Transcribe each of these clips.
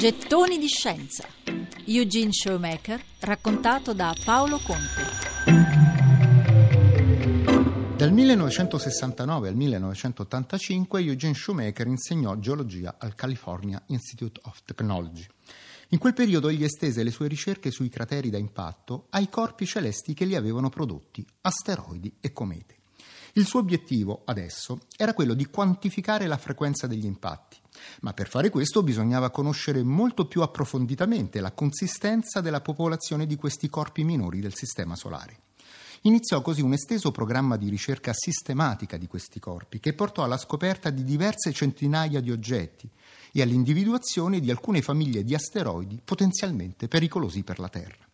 Gettoni di scienza. Eugene Showmaker, raccontato da Paolo Conte. Dal 1969 al 1985 Eugene Shoemaker insegnò geologia al California Institute of Technology. In quel periodo egli estese le sue ricerche sui crateri da impatto ai corpi celesti che li avevano prodotti, asteroidi e comete. Il suo obiettivo adesso era quello di quantificare la frequenza degli impatti, ma per fare questo bisognava conoscere molto più approfonditamente la consistenza della popolazione di questi corpi minori del Sistema Solare. Iniziò così un esteso programma di ricerca sistematica di questi corpi, che portò alla scoperta di diverse centinaia di oggetti e all'individuazione di alcune famiglie di asteroidi potenzialmente pericolosi per la Terra.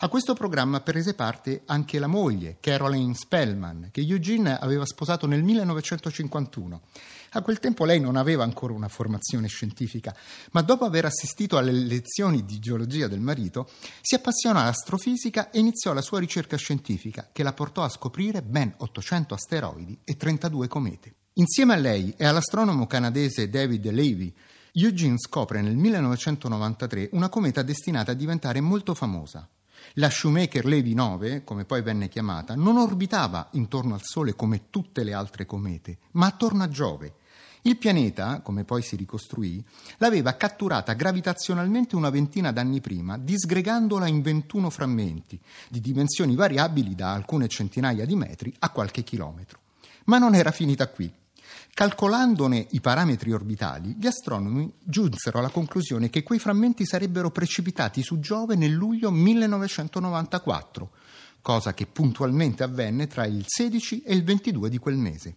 A questo programma prese parte anche la moglie, Caroline Spellman, che Eugene aveva sposato nel 1951. A quel tempo lei non aveva ancora una formazione scientifica, ma dopo aver assistito alle lezioni di geologia del marito, si appassionò all'astrofisica e iniziò la sua ricerca scientifica, che la portò a scoprire ben 800 asteroidi e 32 comete. Insieme a lei e all'astronomo canadese David Levy, Eugene scopre nel 1993 una cometa destinata a diventare molto famosa, la Shoemaker-Levy 9, come poi venne chiamata, non orbitava intorno al Sole come tutte le altre comete, ma attorno a Giove. Il pianeta, come poi si ricostruì, l'aveva catturata gravitazionalmente una ventina d'anni prima, disgregandola in 21 frammenti, di dimensioni variabili da alcune centinaia di metri a qualche chilometro. Ma non era finita qui. Calcolandone i parametri orbitali, gli astronomi giunsero alla conclusione che quei frammenti sarebbero precipitati su Giove nel luglio 1994, cosa che puntualmente avvenne tra il 16 e il 22 di quel mese.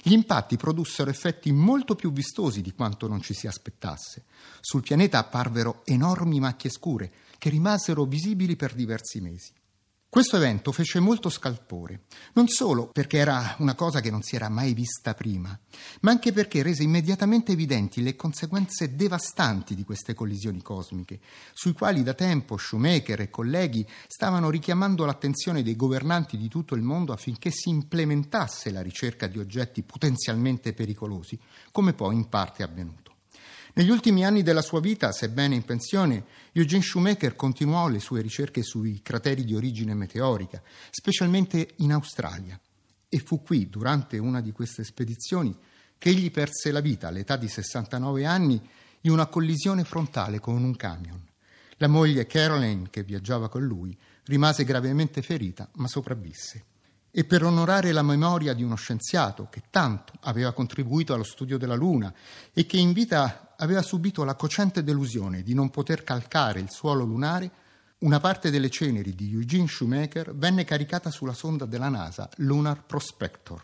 Gli impatti produssero effetti molto più vistosi di quanto non ci si aspettasse. Sul pianeta apparvero enormi macchie scure che rimasero visibili per diversi mesi. Questo evento fece molto scalpore, non solo perché era una cosa che non si era mai vista prima, ma anche perché rese immediatamente evidenti le conseguenze devastanti di queste collisioni cosmiche, sui quali da tempo Shoemaker e colleghi stavano richiamando l'attenzione dei governanti di tutto il mondo affinché si implementasse la ricerca di oggetti potenzialmente pericolosi, come poi in parte è avvenuto. Negli ultimi anni della sua vita, sebbene in pensione, Eugene Shoemaker continuò le sue ricerche sui crateri di origine meteorica, specialmente in Australia. E fu qui, durante una di queste spedizioni, che egli perse la vita all'età di 69 anni in una collisione frontale con un camion. La moglie Caroline, che viaggiava con lui, rimase gravemente ferita, ma sopravvisse e per onorare la memoria di uno scienziato che tanto aveva contribuito allo studio della Luna e che in vita aveva subito la cocente delusione di non poter calcare il suolo lunare, una parte delle ceneri di Eugene Shoemaker venne caricata sulla sonda della NASA Lunar Prospector,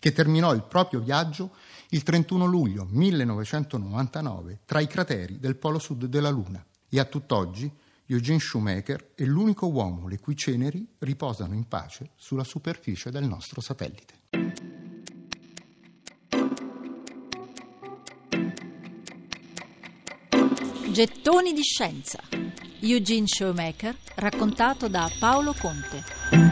che terminò il proprio viaggio il 31 luglio 1999 tra i crateri del polo sud della Luna e a tutt'oggi Eugene Shoemaker è l'unico uomo le cui ceneri riposano in pace sulla superficie del nostro satellite. Gettoni di scienza. Eugene Showmaker, raccontato da Paolo Conte.